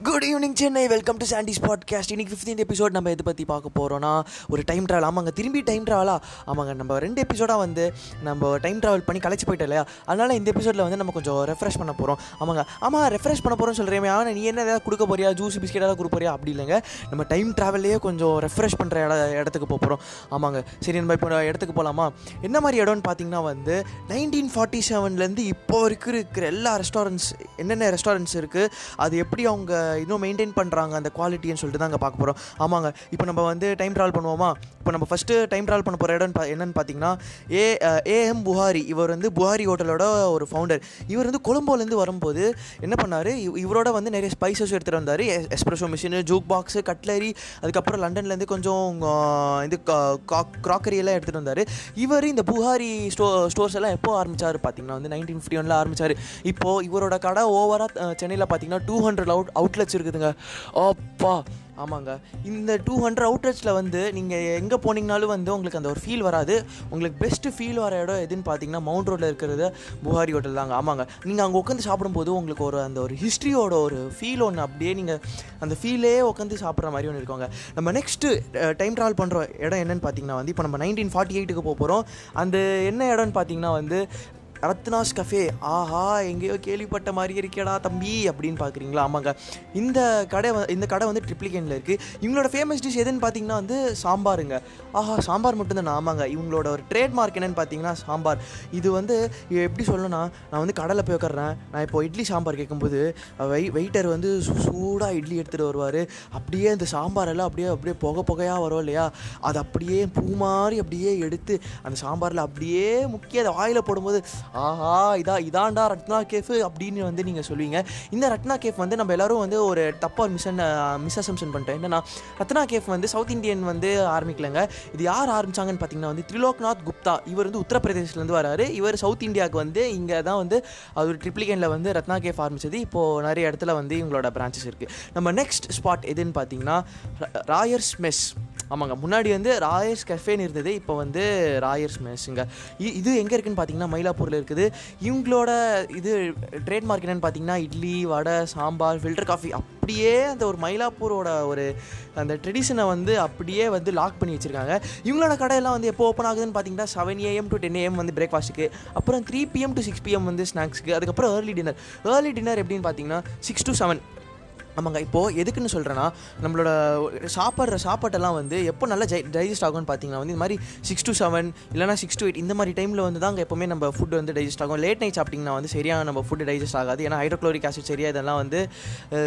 Good evening Chennai welcome to Sandy's podcast இன்னைக்கு fifteen episode நம்ம எதை பற்றி பார்க்க போகிறோன்னா ஒரு டைம் ட்ராவல் ஆமாங்க திரும்பி டைம் ட்ராவலா ஆமாங்க நம்ம ரெண்டு எபிசோடாக வந்து நம்ம டைம் ட்ராவல் பண்ணி கழிச்சு போயிட்டோம் இல்லையா? அதனால் இந்த எபிசோடில் வந்து நம்ம கொஞ்சம் ரெஃப்ரெஷ் பண்ண போகிறோம் ஆமாங்க ஆமாம் ரெஃப்ரெஷ் பண்ண போகிறோம்னு சொல்கிறேன் ஆனால் நீ என்ன ஏதாவது கொடுக்க போறியா? ஜூஸ் பிஸ்கெட் ஏதாவது கொடுக்க போறியா? அப்படி இல்லைங்க. நம்ம டைம் ட்ராவல்லையே கொஞ்சம் ரெஃப்ரெஷ் பண்ணுற இட இடத்துக்கு போக போகிறோம் ஆமாங்க சரி நம்ம இப்போ இடத்துக்கு போகலாமா என்ன மாதிரி இடம்னு பார்த்தீங்கன்னா வந்து நைன்டீன் ஃபார்ட்டி செவன்லேருந்து இப்போ இருக்கிற இருக்கிற எல்லா ரெஸ்டாரண்ட்ஸ் என்னென்ன ரெஸ்டாரண்ட்ஸ் இருக்குது அது எப்படி அவங்க இன்னும் மெயின்டைன் பண்ணுறாங்க அந்த குவாலிட்டின்னு சொல்லிட்டு தான் அங்கே பார்க்க போகிறோம் ஆமாங்க. இப்போ நம்ம வந்து டைம் ட்ராவல் பண்ணுவோமா? இப்போ நம்ம ஃபஸ்ட்டு டைம் ட்ராவல் பண்ண போகிற இடம் என்னன்னு பார்த்தீங்கன்னா ஏ ஏஎம் புகாரி இவர் வந்து புகாரி ஹோட்டலோட ஒரு ஃபவுண்டர் இவர் வந்து கொழும்போலேருந்து வரும்போது என்ன பண்ணார்? இவரோட வந்து நிறைய ஸ்பைசஸ் எடுத்துகிட்டு வந்தார். எஸ்ப்ரெஷோ மிஷினு ஜூக் பாக்ஸு கட்லரி அதுக்கப்புறம் லண்டன்லேருந்து கொஞ்சம் இது க்ராக்கரி எல்லாம் எடுத்துகிட்டு வந்தார். இவர் இந்த புகாரி ஸ்டோ ஸ்டோர்ஸ் எல்லாம் எப்போ ஆரம்பிச்சார் பார்த்தீங்கன்னா வந்து நைன்டீன் ஃபிஃப்டி ஒனில் ஆரம்பிச்சார். இப்போது இவரோட கடை ஓவராக சென்னையில் பார்த்தீங்கன்னா டூ ஹண்ட்ரட் அவுட் அவுட்லெட்ஸ் இருக்குதுங்க. அப்பா ஆமாங்க. இந்த டூ ஹண்ட்ரட் அவுட்லெட்ஸில் வந்து நீங்கள் எங்கே போனீங்கனாலும் வந்து உங்களுக்கு அந்த ஒரு ஃபீல் வராது. உங்களுக்கு பெஸ்ட்டு ஃபீல் வர இடம் எதுன்னு பார்த்தீங்கன்னா மவுண்ட் ரோட்டில் இருக்கிறது புகாரி ஹோட்டல் தாங்க. ஆமாங்க. நீங்கள் அங்கே உட்காந்து சாப்பிடும்போது உங்களுக்கு ஒரு அந்த ஒரு ஹிஸ்ட்ரியோட ஒரு ஃபீல் ஒன்று அப்படியே நீங்கள் அந்த ஃபீலே உட்காந்து சாப்பிட்ற மாதிரி ஒன்று இருக்கோங்க. நம்ம நெக்ஸ்ட்டு டைம் ட்ராவல் பண்ணுற இடம் என்னென்னு பார்த்தீங்கன்னா வந்து இப்போ நம்ம நைன்டீன் ஃபார்ட்டி எயிட்டுக்கு போக போகிறோம் அந்த என்ன இடம்னு பார்த்தீங்கன்னா வந்து ரத்னாஸ் கஃபே ஆஹா எங்கேயோ கேள்விப்பட்ட மாதிரி இருக்கேடா தம்பி அப்படின்னு பார்க்குறீங்களா? ஆமாங்க. இந்த கடை இந்த கடை வந்து ட்ரிப்ளிகேனில் இருக்குது இவங்களோட ஃபேமஸ் டிஷ் எதுன்னு பார்த்தீங்கன்னா வந்து சாம்பாருங்க. ஆஹா சாம்பார் மட்டும்தான். ஆமாங்க. இவங்களோட ஒரு ட்ரேட்மார்க் என்னன்னு பார்த்தீங்கன்னா சாம்பார். இது வந்து எப்படி சொல்லணும்னா நான் வந்து கடலை போய் உட்கார்றேன். நான் இப்போ இட்லி சாம்பார் கேட்கும்போது வெய் வெயிட்டர் வந்து சூடாக இட்லி எடுத்துகிட்டு வருவார். அப்படியே அந்த சாம்பார் எல்லாம் அப்படியே அப்படியே புகை புகையாக வரும் இல்லையா? அது அப்படியே பூ மாதிரி அப்படியே எடுத்து அந்த சாம்பாரில் அப்படியே முக்கிய அதை வாயில் போடும்போது ஆஹா இதா இதாண்டா ரத்னா கேஃப் அப்படின்னு வந்து நீங்கள் சொல்லுவீங்க. இந்த ரத்னா கேஃப் வந்து நம்ம எல்லாரும் வந்து ஒரு தப்பாக மிஸ் மிஸ் அசம்ஷன் பண்ணிட்டோம். என்னன்னா ரத்னா கேஃப் வந்து சவுத் இந்தியன் வந்து ஆரம்பிக்கலங்க. இது யார் ஆரம்பிச்சாங்கன்னு பார்த்தீங்கன்னா வந்து திரிலோக்நாத் குப்தா. இவர் வந்து உத்தரப்பிரதேஷ்லேருந்து வராரு. இவர் சவுத் இந்தியாவுக்கு வந்து இங்கே தான் வந்து அவர் ட்ரிப்ளிகேனில் வந்து ரத்னா கேஃப் ஆரம்பிச்சது. இப்போது நிறைய இடத்துல வந்து இவங்களோட பிரான்ச்சஸ் இருக்குது நம்ம நெக்ஸ்ட் ஸ்பாட் எதுன்னு பார்த்தீங்கன்னா ரா- ராயர்ஸ் மெஸ் ஆமாங்க. முன்னாடி வந்து ராயர்ஸ் கஃபேன்னு இருந்தது. இப்போ வந்து ராயர்ஸ் மெஸ்ஸுங்க. இ- இது எங்கே இருக்குன்னு பார்த்தீங்கன்னா மயிலாப்பூரில் இருக்குது. இவங்களோட இது ட்ரேட்மார்க் என்னென்னு பார்த்தீங்கன்னா இட்லி வடை சாம்பார் ஃபில்டர் காஃபி அப்படியே அந்த ஒரு மயிலாப்பூரோட ஒரு அந்த ட்ரெடிஷனை வந்து அப்படியே வந்து லாக் பண்ணி வச்சுருக்காங்க. இவங்களோட கடையெல்லாம் வந்து எப்போ ஓப்பன் ஆகுதுன்னு பார்த்தீங்கன்னா seven AM to ten AM வந்து பிரேக்ஃபாஸ்ட்டுக்கு அப்புறம் three PM to six PM வந்து ஸ்நாக்ஸுக்கு அதுக்கப்புறம் ஏர்லி டின்னர் ஏர்லி டின்னர் எப்படின்னு பார்த்தீங்கன்னா சிக்ஸ் டு செவன் ஆமாங்க இப்போது எதுக்குன்னு சொல்கிறேன்னா நம்மளோட சாப்பிட்ற சாப்பாட்டெல்லாம் வந்து எப்போ நல்லா ஜை டைஜஸ்ட் ஆகும்னு பார்த்தீங்கன்னா வந்து இந்த மாதிரி சிக்ஸ் டு செவன் இல்லைனா சிக்ஸ் டு எயிட் இந்த மாதிரி டைமில் வந்து தான் எப்போவுமே நம்ம ஃபுட் வந்து டைஜஸ்ட் ஆகும். லேட் நைட் சாப்பிட்டிங்கன்னா வந்து சரியாக நம்ம ஃபுட் டைஜஸ்ட் ஆகாது. ஏன்னா ஹைட்ரோக்ளோரிக் ஆசிட் சரியாக இதெல்லாம் வந்து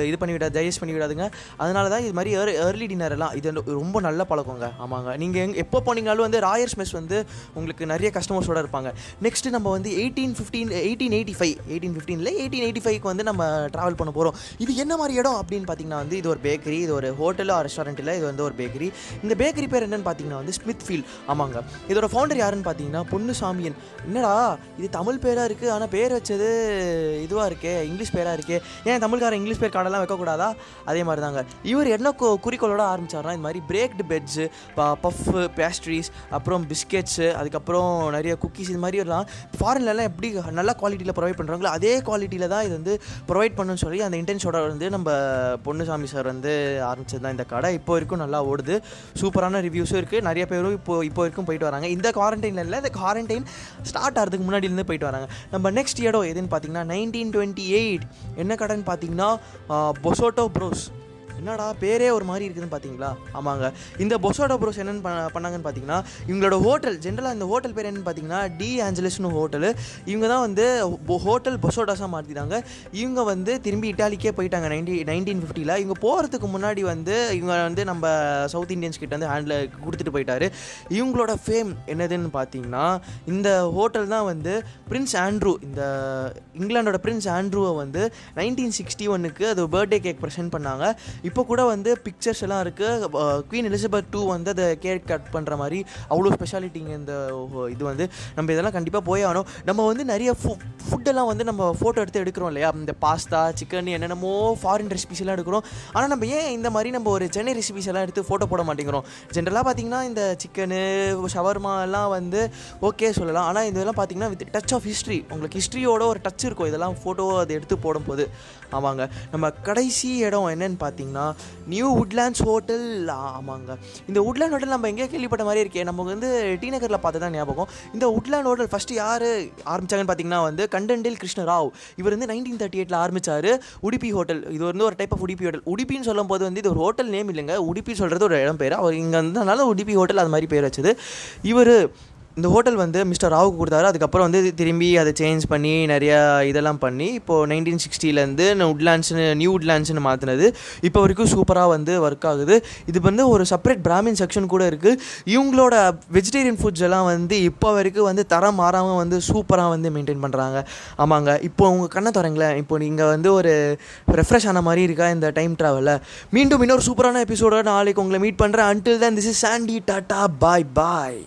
இது பண்ணி விடாது டைஜஸ்ட் பண்ணி விடாதுங்க. அதனால தான் இது மாதிரி ஏர் ஏர்லி டின்னர் எல்லாம் இது வந்து ரொம்ப நல்ல பழக்கங்க. ஆமாங்க. நீங்கள் எங் எப்போ போனீங்கனாலும் வந்து ராயர்ஸ் மெஸ் வந்து உங்களுக்கு நிறைய கஸ்டமர்ஸோட இருப்பாங்க. நெக்ஸ்ட் நம்ம வந்து eighteen fifteen eighteen eighty five eighteen ஃபிஃப்டீனில் eighteen eighty ஃபைவ்க்கு வந்து நம்ம ட்ராவல் பண்ண போகிறோம் இது என்ன மாதிரி இடம்? அப்படின்னு பார்த்தீங்கன்னா வந்து இது ஒரு பேக்கரி இது ஒரு ஹோட்டலோ ரெஸ்டாரண்ட் இல்லை இது வந்து ஒரு பேக்கரி இந்த பேக்கரி பேர் என்னன்னு பார்த்தீங்கன்னா வந்து ஸ்மித் ஃபீல்ட் ஆமாங்க. இதோட ஃபவுண்டர் யாருன்னு பார்த்தீங்கன்னா பொன்னுசாமியன். என்னடா இது தமிழ் பேராக இருக்குது ஆனால் பேர் வச்சது இதுவாக இருக்கே இங்கிலீஷ் பேராக இருக்கே. ஏன் தமிழ்காரன் இங்கிலீஷ் பேர் கார்டெல்லாம் வைக்கக்கூடாதா? அதே மாதிரி தாங்க இவர் என்ன குறிக்கோளோட ஆரம்பிச்சாருன்னா இந்த மாதிரி பிரேக்டு பெட்ஸு பஃப்பு பேஸ்ட்ரீஸ் அப்புறம் பிஸ்கெட்ஸு அதுக்கப்புறம் நிறைய குக்கீஸ் இது மாதிரி எல்லாம் ஃபாரின்லலாம் எப்படி நல்ல குவாலிட்டியில் ப்ரொவைட் பண்ணுறாங்களோ அதே குவாலிட்டியில் தான் இது வந்து ப்ரொவைட் பண்ணணும்னு சொல்லி அந்த இன்டென்ஷோட வந்து நம்ம பொன்னுசாமி சார் வந்து ஆரம்பிச்சது தான் இந்த கடை. இப்போ வரைக்கும் நல்லா ஓடுது. சூப்பரான ரிவ்யூஸும் இருக்குது நிறைய பேரும் இப்போ இப்போ வரைக்கும் போயிட்டு வராங்க. இந்த குவாரண்டைனில் இல்லை இந்த குவாரண்டைன் ஸ்டார்ட் ஆகிறதுக்கு முன்னாடியிலேருந்து போயிட்டு வராங்க. நம்ம நெக்ஸ்ட் இடம் எதுன்னு பார்த்தீங்கன்னா நைன்டீன் டுவெண்ட்டி எயிட் என்ன கடைன்னு பார்த்தீங்கன்னா பொசோட்டோ ப்ரோஸ் என்னடா பேரே ஒரு மாதிரி இருக்குதுன்னு பார்த்தீங்களா ஆமாங்க. இந்த பொசோடோ ப்ரோஸ் என்னென்னு பண்ணாங்கன்னு பார்த்தீங்கன்னா இவங்களோட ஹோட்டல் ஜென்ரலாக இந்த ஹோட்டல் பேர் என்னன்னு பார்த்தீங்கன்னா டி ஆஞ்சலஸ்னு ஹோட்டலு இவங்க தான் வந்து ஹோட்டல் பொசோடாஸாக மாற்றிட்டாங்க இவங்க வந்து திரும்பி இட்டாலிக்கே போயிட்டாங்க நைன்டி நைன்டீன் ஃபிஃப்டியில் இவங்க போகிறதுக்கு முன்னாடி வந்து இவங்க வந்து நம்ம சவுத் இந்தியன்ஸ் கிட்ட வந்து ஹேண்டில் கொடுத்துட்டு போயிட்டாரு. இவங்களோட ஃபேம் என்னதுன்னு பார்த்தீங்கன்னா இந்த ஹோட்டல் தான் வந்து பிரின்ஸ் ஆண்ட்ரூ இந்த இங்கிலாண்டோட பிரின்ஸ் ஆண்ட்ரூவை வந்து நைன்டீன் சிக்ஸ்டி ஒன்னுக்கு அது பர்த்டே கேக் ப்ரெசென்ட் பண்ணாங்க. இப்போ கூட வந்து பிக்சர்ஸ் எல்லாம் இருக்குது குவீன் எலிசபெத் டூ வந்து அதை கேக் கட் பண்ணுற மாதிரி அவ்வளோ ஸ்பெஷாலிட்டிங்க இந்த இது வந்து. நம்ம இதெல்லாம் கண்டிப்பாக போய் ஆகணும். நம்ம வந்து நிறைய ஃபு ஃபுட்டெல்லாம் வந்து நம்ம ஃபோட்டோ எடுத்து எடுக்கிறோம் இல்லையா? இந்த பாஸ்தா சிக்கன் என்னென்னமோ ஃபாரின் ரெசிபிஸ் எல்லாம் எடுக்கிறோம். ஆனால் நம்ம ஏன் இந்த மாதிரி நம்ம ஒரு சென்னை ரெசிபிஸ் எல்லாம் எடுத்து ஃபோட்டோ போட மாட்டேங்கிறோம்? ஜென்ரலாக பார்த்தீங்கன்னா இந்த சிக்கனு ஷவர்மா எல்லாம் வந்து ஓகே சொல்லலாம். ஆனால் இதெல்லாம் பார்த்தீங்கன்னா வித் டச் ஆஃப் ஹிஸ்ட்ரி உங்களுக்கு ஹிஸ்ட்ரியோட ஒரு டச் இருக்கும். இதெல்லாம் ஃபோட்டோ அதை எடுத்து போடும்போது. ஆமாங்க. நம்ம கடைசி இடம் என்னன்னு பார்த்தீங்கன்னா நியூ உட்லேண்ட்ஸ் ஹோட்டல் ஆமாங்க. இந்த உட்லேண்ட் ஹோட்டல் நம்ம எங்கேயோ கேள்விப்பட்ட மாதிரி இருக்கே. நம்ம வந்து டி நகரில் பார்த்து தான் ஞாபகம். இந்த உட்லேண்ட் ஹோட்டல் ஃபஸ்ட்டு யார் ஆரம்பித்தாங்கன்னு பார்த்தீங்கன்னா வந்து கண்டன்டில் கிருஷ்ணராவ் இவர் வந்து நைன்டீன் தேர்ட்டி எயிட்டில் ஆரம்பிச்சார். உடுப்பி ஹோட்டல் இது வந்து ஒரு டைப் ஆஃப் உடுப்பி ஹோட்டல் உடுப்பின்னு சொல்லும் போது வந்து இது ஒரு ஹோட்டல் நேம் இல்லைங்க. உடுப்பி சொல்கிறது ஒரு இடம் பேர். அவர் இங்கே வந்ததுனால உடுப்பி ஹோட்டல் அது மாதிரி பேர் வச்சது. இவர் இந்த ஹோட்டல் வந்து மிஸ்டர் ராவுக்கு கொடுத்தாரு. அதுக்கப்புறம் வந்து திரும்பி அதை சேஞ்ச் பண்ணி நிறையா இதெல்லாம் பண்ணி இப்போது நைன்டீன் சிக்ஸ்டிலேருந்து உட்லாண்ட்ஸ்னு நியூ உட்லாண்ட்ஸ்னு மாற்றினது இப்போ வரைக்கும் சூப்பராக வந்து ஒர்க் ஆகுது. இது வந்து ஒரு செப்பரேட் பிராமின் செக்ஷன் கூட இருக்குது இவங்களோட வெஜிடேரியன் ஃபுட்ஸ் எல்லாம் வந்து இப்போ வரைக்கும் வந்து தரம் மாறாமல் வந்து சூப்பராக வந்து மெயின்டைன் பண்ணுறாங்க ஆமாங்க. இப்போ உங்கள் கண்ணை தரங்களேன் இப்போ நீங்கள் வந்து ஒரு ரெஃப்ரெஷ் ஆன மாதிரி இருக்கா இந்த டைம் ட்ராவலில் மீண்டும் இன்னொரு சூப்பரான எபிசோட நாளைக்கு உங்களை மீட் பண்ணுறேன் அன்டில் தான் this is Sandy tata bye bye